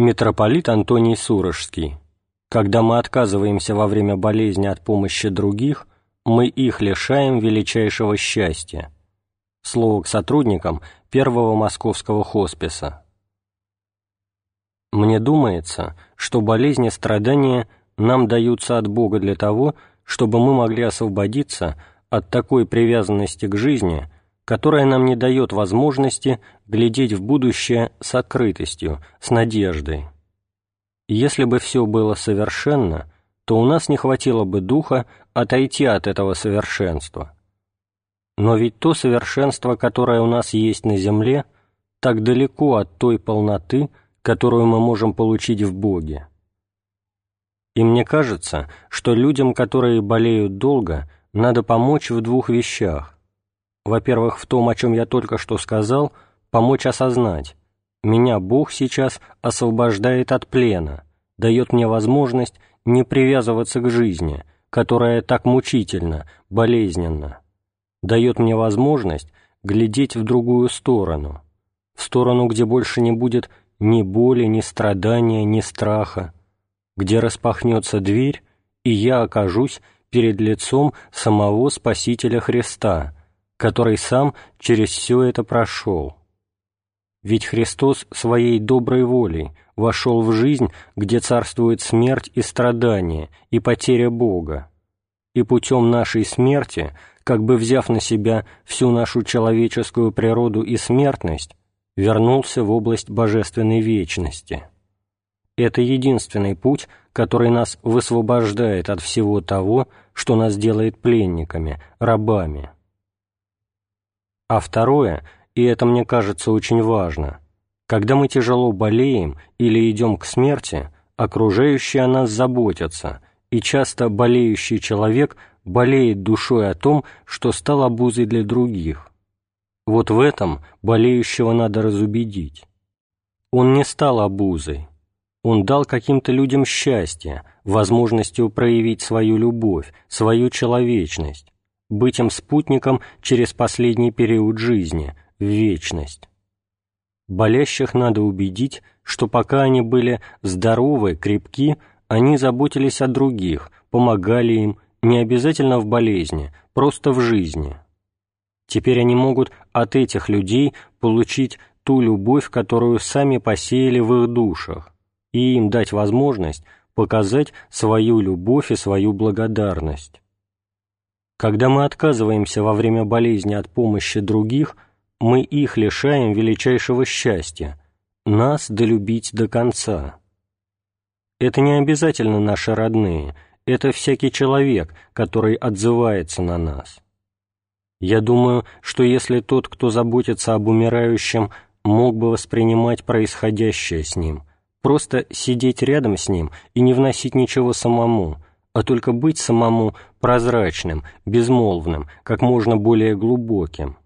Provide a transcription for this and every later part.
Митрополит Антоний Сурожский. Когда мы отказываемся во время болезни от помощи других, мы их лишаем величайшего счастья. Слово к сотрудникам первого московского хосписа. Мне думается, что болезни и страдания нам даются от Бога для того, чтобы мы могли освободиться от такой привязанности к жизни, которая нам не дает возможности глядеть в будущее с открытостью, с надеждой. Если бы все было совершенно, то у нас не хватило бы духа отойти от этого совершенства. Но ведь то совершенство, которое у нас есть на земле, так далеко от той полноты, которую мы можем получить в Боге. И мне кажется, что людям, которые болеют долго, надо помочь в двух вещах во-первых, в том, о чем я только что сказал, помочь осознать. Меня Бог сейчас освобождает от плена, дает мне возможность не привязываться к жизни, которая так мучительно, болезненно, дает мне возможность глядеть в другую сторону, в сторону, где больше не будет ни боли, ни страдания, ни страха, где распахнется дверь, и я окажусь перед лицом самого Спасителя Христа, который сам через все это прошел. Ведь Христос своей доброй волей вошел в жизнь, где царствует смерть и страдание, и потеря Бога, и путем нашей смерти, как бы взяв на себя всю нашу человеческую природу и смертность, вернулся в область божественной вечности. Это единственный путь, который нас высвобождает от всего того, что нас делает пленниками, рабами. А второе, и это мне кажется очень важно, когда мы тяжело болеем или идем к смерти, окружающие о нас заботятся, и часто болеющий человек болеет душой о том, что стал обузой для других. Вот в этом болеющего надо разубедить. Он не стал обузой. Он дал каким-то людям счастье, возможностью проявить свою любовь, свою человечность, быть им спутником через последний период жизни, в вечность. Болящих надо убедить, что пока они были здоровы, крепки, они заботились о других, помогали им, не обязательно в болезни, просто в жизни. Теперь они могут от этих людей получить ту любовь, которую сами посеяли в их душах, и им дать возможность показать свою любовь и свою благодарность. Когда мы отказываемся во время болезни от помощи других, мы их лишаем величайшего счастья – нас долюбить до конца. Это не обязательно наши родные, это всякий человек, который отзывается на нас. Я думаю, что если тот, кто заботится об умирающем, мог бы воспринимать происходящее с ним, просто сидеть рядом с ним и не вносить ничего самому – а только быть самому прозрачным, безмолвным, как можно более глубоким,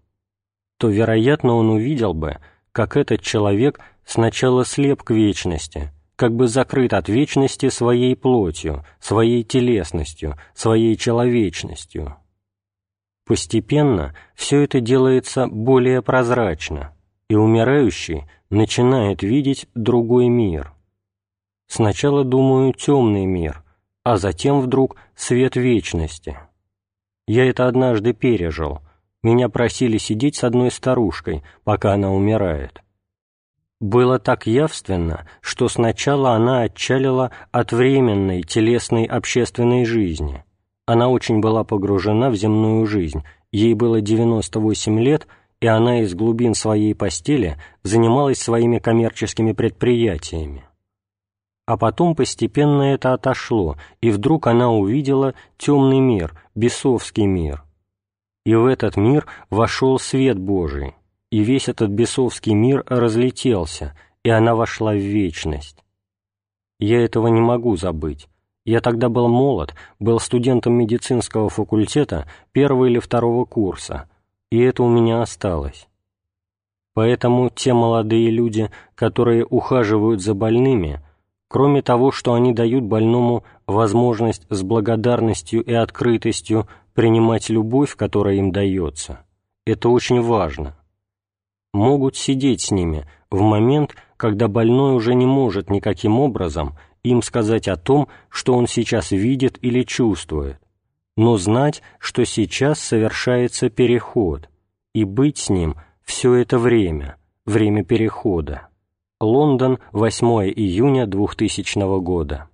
то, вероятно, он увидел бы, как этот человек сначала слеп к вечности, как бы закрыт от вечности своей плотью, своей телесностью, своей человечностью. Постепенно все это делается более прозрачно, и умирающий начинает видеть другой мир. Сначала, думаю, темный мир, а затем вдруг свет вечности. Я это однажды пережил. Меня просили сидеть с одной старушкой, пока она умирает. Было так явственно, что сначала она отчалила от временной телесной общественной жизни. Она очень была погружена в земную жизнь, ей было 98 лет, и она из глубин своей постели занималась своими коммерческими предприятиями. А потом постепенно это отошло, и вдруг она увидела темный мир, бесовский мир. И в этот мир вошел свет Божий, и весь этот бесовский мир разлетелся, и она вошла в вечность. Я этого не могу забыть. Я тогда был молод, был студентом медицинского факультета первого или второго курса, и это у меня осталось. Поэтому те молодые люди, которые ухаживают за больными, кроме того, что они дают больному возможность с благодарностью и открытостью принимать любовь, которая им дается, это очень важно. Могут сидеть с ними в момент, когда больной уже не может никаким образом им сказать о том, что он сейчас видит или чувствует, но знать, что сейчас совершается переход, и быть с ним все это время, время перехода. Лондон, 8 июня 2000 года.